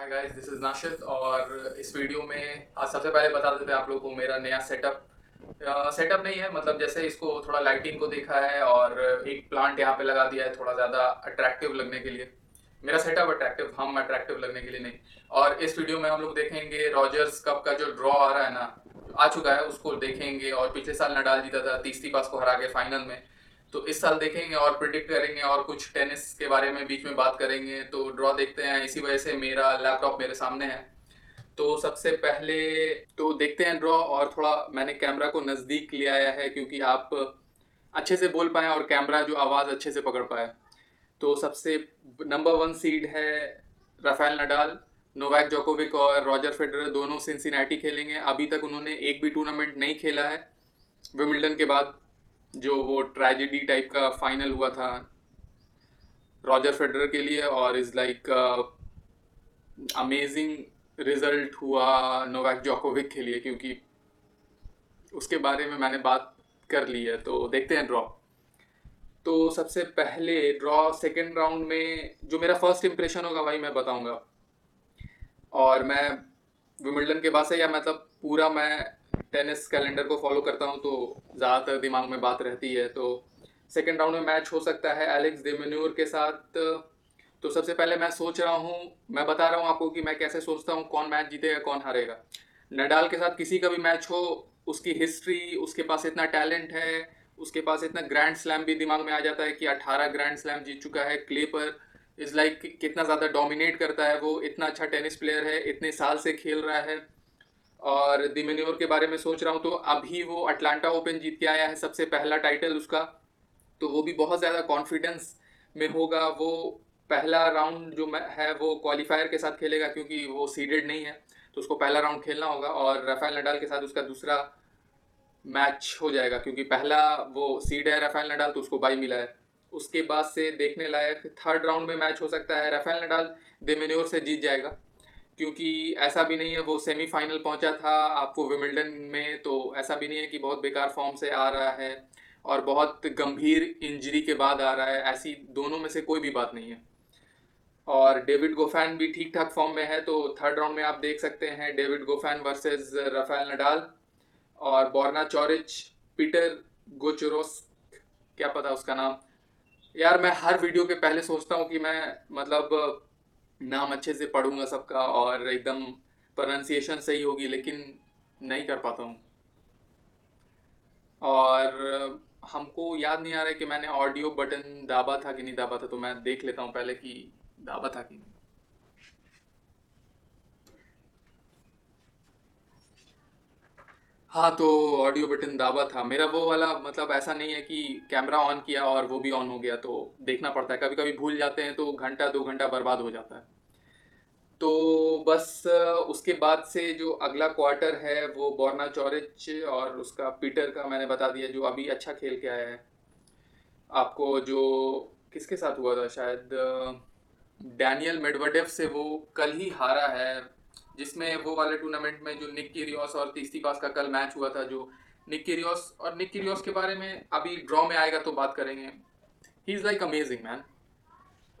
Hi guys this is Nashid और इस video में आज सबसे पहले बता देते हैं आप लोगों को मेरा नया सेटअप सेटअप नहीं है मतलब जैसे इसको थोड़ा लाइटिंग को देखा है और एक प्लांट यहाँ पे लगा दिया है थोड़ा ज़्यादा अट्रैक्टिव लगने के लिए। मेरा सेटअप अट्रैक्टिव हम अट्रैक्टिव लगने के लिए नहीं। और इस वीडियो में हम लोग देखेंगे रॉजर्स कप का जो ड्रॉ आ रहा है ना, आ चुका है, उसको देखेंगे और पिछले साल नडाल जीता था तीसरी पास को हरा के फाइनल में। तो इस साल देखेंगे और प्रिडिक्ट करेंगे और कुछ टेनिस के बारे में बीच में बात करेंगे। तो ड्रॉ देखते हैं, इसी वजह से मेरा लैपटॉप मेरे सामने है। तो सबसे पहले तो देखते हैं ड्रॉ और थोड़ा मैंने कैमरा को नज़दीक ले आया है क्योंकि आप अच्छे से बोल पाए और कैमरा जो आवाज़ अच्छे से पकड़ पाए। तो सबसे नंबर वन सीड है राफेल नडाल नोवैक जोकोविक और रॉजर फेडरर दोनों सिंसिनाटी खेलेंगे। अभी तक उन्होंने एक भी टूर्नामेंट नहीं खेला है। विमिल्टन के बाद जो वो ट्रेजिडी टाइप का फाइनल हुआ था रॉजर फेडरर के लिए और इज़ लाइक अमेजिंग रिज़ल्ट हुआ नोवैक जोकोविक के लिए क्योंकि उसके बारे में मैंने बात कर ली है तो देखते हैं ड्रॉ तो सबसे पहले ड्रॉ सेकेंड राउंड में जो मेरा फ़र्स्ट इम्प्रेशन होगा वही मैं बताऊँगा। और मैं विमिल्टन के बाद से या मतलब पूरा मैं टेनिस कैलेंडर को फॉलो करता हूँ तो ज़्यादातर दिमाग में बात रहती है तो सेकेंड राउंड में मैच हो सकता है एलेक्स डेमेन्योर के साथ। तो सबसे पहले मैं सोच रहा हूँ, मैं बता रहा हूँ आपको कि मैं कैसे सोचता हूँ कौन मैच जीतेगा, कौन हारेगा। नडाल के साथ किसी का भी मैच हो, उसकी हिस्ट्री उसके पास इतना टैलेंट है, उसके पास इतना ग्रैंड स्लैम भी दिमाग में आ जाता है कि 18 ग्रैंड स्लैम जीत चुका है क्ले पर इज़ लाइक कितना ज़्यादा डोमिनेट करता है वो, इतना अच्छा टेनिस प्लेयर है, इतने साल से खेल रहा है। और दिमेन्योर के बारे में सोच रहा हूँ तो अभी वो अटलांटा ओपन जीत के आया है, सबसे पहला टाइटल उसका। तो वो भी बहुत ज़्यादा कॉन्फिडेंस में होगा। वो पहला राउंड जो है, वो क्वालिफायर के साथ खेलेगा, क्योंकि वो सीडेड नहीं है तो उसको पहला राउंड खेलना होगा और राफेल नडाल के साथ उसका दूसरा मैच हो जाएगा, क्योंकि पहला वो सीड है राफेल नडाल तो उसको बाई मिला है। उसके बाद से देखने लायक थर्ड राउंड में मैच हो सकता है। राफेल नडाल देमेन्योर से जीत जाएगा। क्योंकि ऐसा भी नहीं है, वो सेमीफाइनल पहुँचा था आपको विमिल्टन में तो ऐसा भी नहीं है कि बहुत बेकार फॉर्म से आ रहा है और बहुत गंभीर इंजरी के बाद आ रहा है, ऐसी दोनों में से कोई भी बात नहीं है। और डेविड गोफैन भी ठीक ठाक फॉर्म में है तो थर्ड राउंड में आप देख सकते हैं David Goffin versus Rafael Nadal और बोर्ना चौरिच पीटर गोचरोस क्या पता उसका नाम। यार, मैं हर वीडियो के पहले सोचता हूँ कि मैं मतलब नाम अच्छे से पढ़ूँगा सबका और एकदम प्रोनाउंसिएशन सही होगी, लेकिन नहीं कर पाता हूँ। और हमको याद नहीं आ रहा है कि मैंने ऑडियो बटन दाबा था कि नहीं दाबा था तो मैं देख लेता हूँ पहले कि दाबा था कि नहीं। हाँ तो ऑडियो बटन दाबा था। मेरा वो वाला मतलब ऐसा नहीं है कि कैमरा ऑन किया और वो भी ऑन हो गया तो देखना पड़ता है। कभी कभी भूल जाते हैं तो घंटा, दो घंटा बर्बाद हो जाता है। तो बस, उसके बाद से जो अगला क्वार्टर है, वो बोर्ना चौरिच और उसका पीटर का मैंने बता दिया, जो अभी अच्छा खेल के आया है। आपको जो, किसके साथ हुआ था शायद? डैनियल मेडवडेव से वो कल ही हारा है। जिसमें वो वाले टूर्नामेंट में जो निक किरियोस और तीसरी पास का कल मैच हुआ था, जो निक किरियोस और निक किरियोस के बारे में अभी ड्रॉ में आएगा तो बात करेंगे। He is like amazing man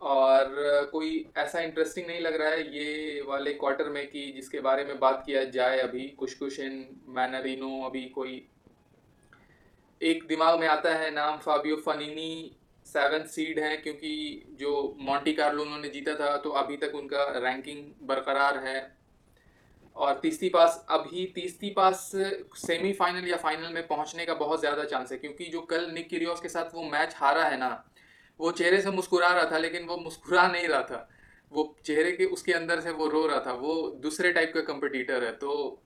और कोई ऐसा इंटरेस्टिंग नहीं लग रहा है ये वाले क्वार्टर में कि जिसके बारे में बात किया जाए अभी। कुछ कुछ इन मैनरिनो अभी कोई एक दिमाग में आता है नाम। फाबियो फनीनी सेवन सीड है, क्योंकि जो मॉन्टी कार्लो उन्होंने जीता था तो अभी तक उनका रैंकिंग बरकरार है। और तीसरी पास अभी तीसरी पास सेमीफाइनल या फाइनल में पहुँचने का बहुत ज़्यादा चांस है, क्योंकि जो कल निक किरियोस के साथ वो मैच हारा है ना, वो चेहरे से मुस्कुरा रहा था, लेकिन वो मुस्कुरा नहीं रहा था। वो चेहरे के, उसके अंदर से वो रो रहा था, वो दूसरे टाइप का कंपटीटर है तो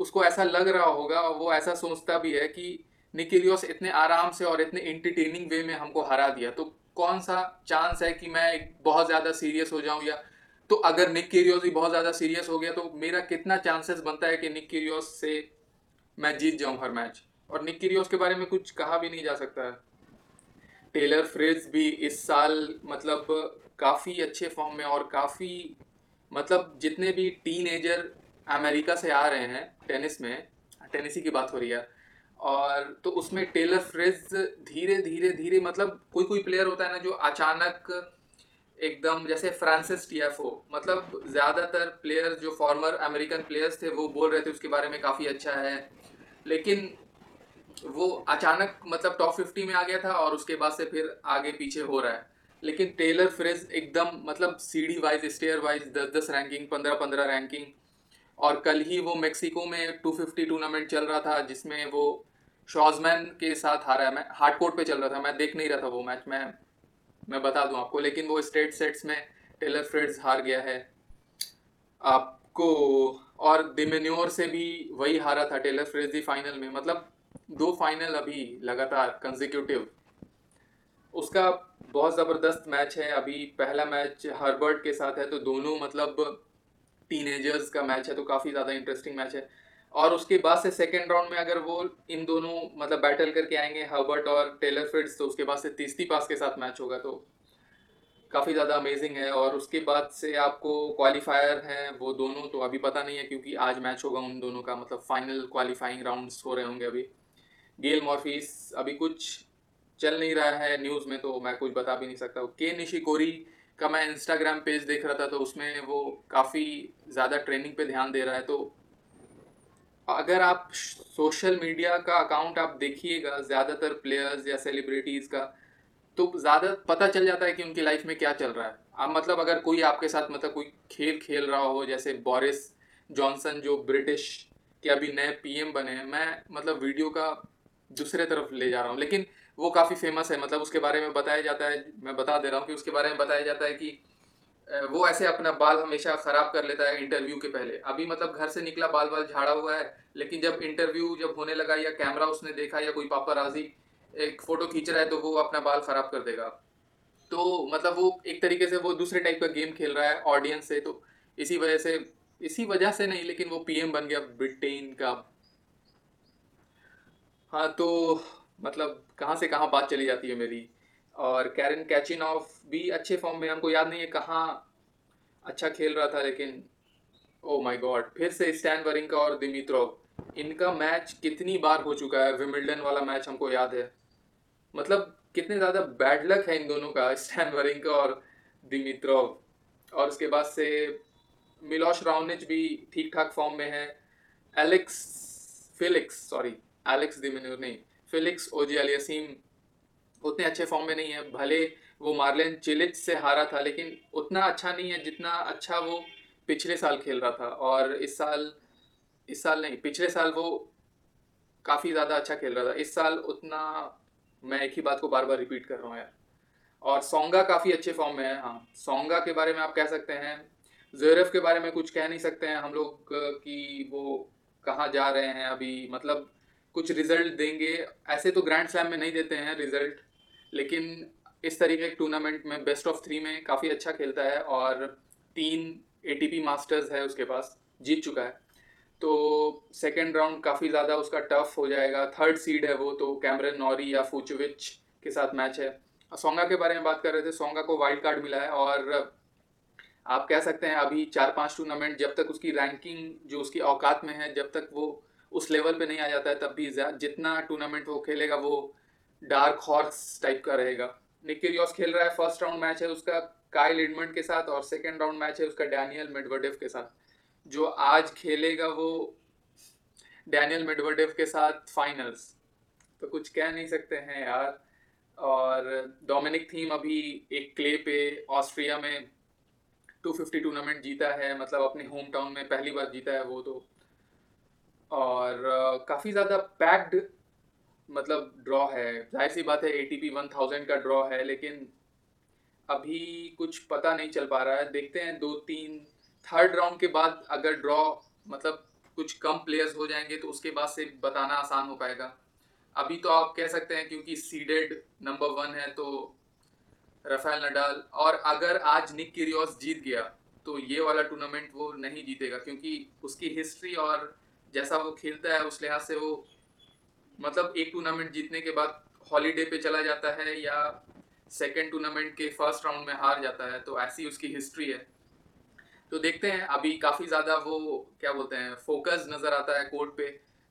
उसको ऐसा लग रहा होगा और वो ऐसा सोचता भी है कि निकिलियोस इतने आराम से और इतने इंटरटेनिंग वे में हमको हरा दिया। तो कौन सा चांस है कि मैं बहुत ज़्यादा सीरियस हो जाऊँ या तो अगर निक किरियोस भी बहुत ज़्यादा सीरियस हो गया तो मेरा कितना चांसेस बनता है कि निक किरियोस से मैं जीत जाऊँ हर मैच और निक किरियोस के बारे में कुछ कहा भी नहीं जा सकता है। टेलर फ्रिज भी इस साल मतलब काफ़ी अच्छे फॉर्म में और काफ़ी मतलब जितने भी टीन एजर अमेरिका से आ रहे हैं टेनिस में टेनिसी की बात हो रही है, और तो उसमें टेलर फ्रिज धीरे धीरे धीरे मतलब कोई कोई प्लेयर होता है ना जो अचानक एकदम जैसे फ्रांसिस टीएफओ मतलब ज़्यादातर प्लेयर जो फॉर्मर अमेरिकन प्लेयर्स थे, वो बोल रहे थे उसके बारे में काफ़ी अच्छा है। लेकिन वो अचानक मतलब टॉप फिफ्टी में आ गया था और उसके बाद से फिर आगे पीछे हो रहा है। लेकिन टेलर फ्रेज एकदम मतलब सीढ़ी वाइज स्टेयर वाइज दस दस रैंकिंग पंद्रह पंद्रह रैंकिंग और कल ही वो मेक्सिको में 250 टूर्नामेंट चल रहा था, जिसमें वो शॉजमैन के साथ हारा है। मैं हार्ड कोर्ट पे चल रहा था, मैं देख नहीं रहा था वो मैच मैं मैं बता दूँ आपको, लेकिन वो स्टेट सेट्स में टेलर फ्रेड्स हार गया है। आपको और दिमेन्योर से भी वही हारा था टेलर फ्रेड्स ही फाइनल में। मतलब दो फाइनल अभी लगातार कंजिक्यूटिव उसका बहुत ज़बरदस्त मैच है। अभी पहला मैच हर्बर्ट के साथ है तो दोनों मतलब टीनेजर्स का मैच है तो काफ़ी ज़्यादा इंटरेस्टिंग मैच है। और उसके बाद से सेकेंड राउंड में अगर वो इन दोनों मतलब बैटल करके आएँगे हर्बर्ट और टेलर फिट्स तो उसके बाद से तीसरी पास के साथ मैच होगा तो काफ़ी ज़्यादा अमेजिंग है। और उसके बाद से आपको क्वालिफायर हैं वो दोनों तो अभी पता नहीं है, क्योंकि आज मैच होगा उन दोनों का मतलब फाइनल क्वालिफाइंग राउंड्स हो रहे होंगे अभी। गेल मॉर्फिस अभी कुछ चल नहीं रहा है न्यूज़ में तो मैं कुछ बता भी नहीं सकता। के निशिकोरी का मैं इंस्टाग्राम पेज देख रहा था तो उसमें वो काफ़ी ज़्यादा ट्रेनिंग पे ध्यान दे रहा है तो अगर आप सोशल मीडिया का अकाउंट आप देखिएगा, ज़्यादातर प्लेयर्स या सेलिब्रिटीज़ का तो ज़्यादा पता चल जाता है कि उनकी लाइफ में क्या चल रहा है। आप मतलब अगर कोई आपके साथ मतलब कोई खेल खेल रहा हो, जैसे बोरिस जॉनसन जो ब्रिटिश के अभी नए पीएम बने हैं, मैं मतलब वीडियो का दूसरे तरफ़ ले जा रहा हूँ। लेकिन वो काफ़ी फ़ेमस है मतलब उसके बारे में बताया जाता है, मैं बता दे रहा हूँ कि उसके बारे में बताया जाता है कि वो ऐसे अपना बाल हमेशा ख़राब कर लेता है इंटरव्यू के पहले। अभी मतलब घर से निकला बाल बाल झाड़ा हुआ है, लेकिन जब इंटरव्यू जब होने लगा या कैमरा उसने देखा या कोई पापा राज़ी एक फ़ोटो खींच रहा है तो वो अपना बाल ख़राब कर देगा। तो मतलब वो एक तरीके से वो दूसरे टाइप का गेम खेल रहा है ऑडियंस से तो इसी वजह से, इसी वजह से नहीं, लेकिन वो पीएम बन गया ब्रिटेन का। हाँ तो मतलब कहाँ से कहाँ बात चली जाती है मेरी? और कैरन कैचिन ऑफ़ भी अच्छे फॉर्म में, हमको याद नहीं है कहाँ अच्छा खेल रहा था, लेकिन ओ माय गॉड फिर से स्टैन वरिंका और दिमित्रोव इनका मैच कितनी बार हो चुका है? विमिल्डन वाला मैच हमको याद है। मतलब कितने ज़्यादा बैड लक है इन दोनों का स्टैन वरिंका और दिमित्रोव और उसके बाद से मिलोश राउनिच भी ठीक ठाक फॉर्म में है। Alex Felix sorry Alex de Minaur नहीं फिलिक्स ओजी अलियासीम उतने अच्छे फॉर्म में नहीं है। भले वो मार्लिन चिलिच से हारा था, लेकिन उतना अच्छा नहीं है जितना अच्छा वो पिछले साल खेल रहा था। और इस साल इस साल नहीं, पिछले साल वो काफ़ी ज़्यादा अच्छा खेल रहा था। इस साल उतना, मैं एक ही बात को बार बार रिपीट कर रहा हूँ यार। और सोंगा काफ़ी अच्छे फॉर्म में है हाँ। सोंगा के बारे में आप कह सकते हैं। जोरफ के बारे में कुछ कह नहीं सकते हैं हम लोग कि वो कहाँ जा रहे हैं अभी। मतलब कुछ रिज़ल्ट देंगे। ऐसे तो ग्रैंड स्लैम में नहीं देते हैं रिज़ल्ट लेकिन इस तरीके के टूर्नामेंट में बेस्ट ऑफ़ थ्री में काफ़ी अच्छा खेलता है और तीन एटीपी मास्टर्स है उसके पास, जीत चुका है। तो सेकेंड राउंड काफ़ी ज़्यादा उसका टफ हो जाएगा। थर्ड सीड है वो तो कैमरन नॉरी या फूचविच के साथ मैच है। सोंगा के बारे में बात कर रहे थे सोंगा को वाइल्ड कार्ड मिला है और आप कह सकते हैं अभी चार पाँच टूर्नामेंट जब तक उसकी रैंकिंग जो उसकी औकात में है, जब तक वो उस लेवल पे नहीं आ जाता है, तब भी जितना टूर्नामेंट वो खेलेगा, वो डार्क हॉर्स टाइप का रहेगा। निकिरियोस खेल रहा है, फ़र्स्ट राउंड मैच है उसका, काइल एडमंड के साथ और सेकेंड राउंड मैच है उसका डैनियल मेडवर्डेव के साथ। जो आज खेलेगा वो डैनियल मेडवर्डेव के साथ फाइनल्स तो कुछ कह नहीं सकते हैं यार। और डोमिनिक थीम अभी एक क्ले पे ऑस्ट्रिया में 250 टूर्नामेंट जीता है मतलब अपने होम टाउन में पहली बार जीता है वो तो। और काफ़ी ज़्यादा पैक्ड मतलब ड्रॉ है। ज़ाहिर सी बात है A T P one thousand का ड्रॉ है, लेकिन अभी कुछ पता नहीं चल पा रहा है। देखते हैं, दो, तीन थर्ड राउंड के बाद अगर ड्रॉ मतलब कुछ कम प्लेयर्स हो जाएँगे तो उसके बाद से बताना आसान हो पाएगा। अभी तो आप कह सकते हैं, क्योंकि सीडेड नंबर वन है तो रफेल नडाल और अगर आज निक किरियोस जीत गया तो ये वाला टूर्नामेंट वो नहीं जीतेगा, क्योंकि उसकी हिस्ट्री और जैसा वो खेलता है, उस लिहाज से वो मतलब एक टूर्नामेंट जीतने के बाद हॉलीडे पे चला जाता है या सेकेंड टूर्नामेंट के फ़र्स्ट राउंड में हार जाता है तो ऐसी उसकी हिस्ट्री है। तो देखते हैं, अभी काफ़ी ज़्यादा वो, क्या बोलते हैं फोकस नज़र आता है कोर्ट पे।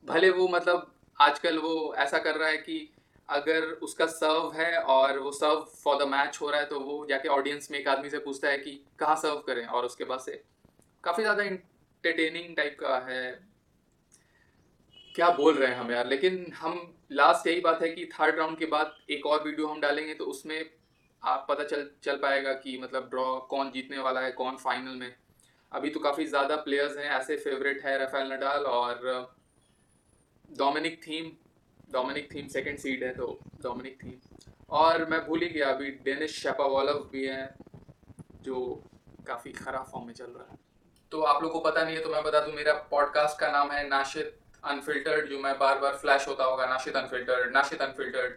भले वो मतलब आजकल वो ऐसा कर रहा है कि अगर उसका सर्व है और वो सर्व फॉर द मैच हो रहा है तो वो जाके ऑडियंस में एक आदमी से पूछता है कि कहाँ सर्व करें, और उसके बाद से काफ़ी ज़्यादा इंटरटेनिंग टाइप का है क्या बोल रहे हैं हम यार? लेकिन हम लास्ट यही बात है कि थर्ड राउंड के बाद एक और वीडियो हम डालेंगे तो उसमें आप पता चल चल पाएगा कि मतलब ड्रॉ कौन जीतने वाला है, कौन फाइनल में। अभी तो काफ़ी ज़्यादा प्लेयर्स हैं, ऐसे फेवरेट है रफेल नडाल और Dominic Thiem Dominic Thiem second seed है तो डोमिनिक थीम और मैं भूल ही गया, अभी डेनिस शेपावॉलव भी हैं, जो काफ़ी ख़राब फॉर्म में चल रहा है। तो आप लोग को पता नहीं है तो मैं बता दूँ, मेरा पॉडकास्ट का नाम है नाशिद अनफिल्टर्ड जो मैं बार बार फ्लैश होता होगा नाशिद अनफिल्टर्ड नाशिद अनफिल्टर्ड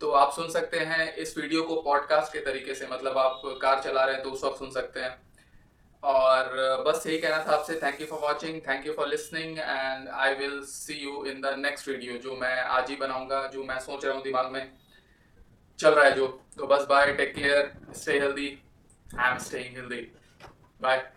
तो आप सुन सकते हैं इस वीडियो को पॉडकास्ट के तरीके से मतलब आप कार चला रहे हैं तो उस वक्त सुन सकते हैं। और बस यही कहना था आपसे thank you for watching thank you for listening and I will see you in the next video जो मैं आज ही बनाऊँगा, जो मैं सोच रहा हूँ दिमाग में चल रहा है जो। तो बस bye take care stay healthy I am staying healthy bye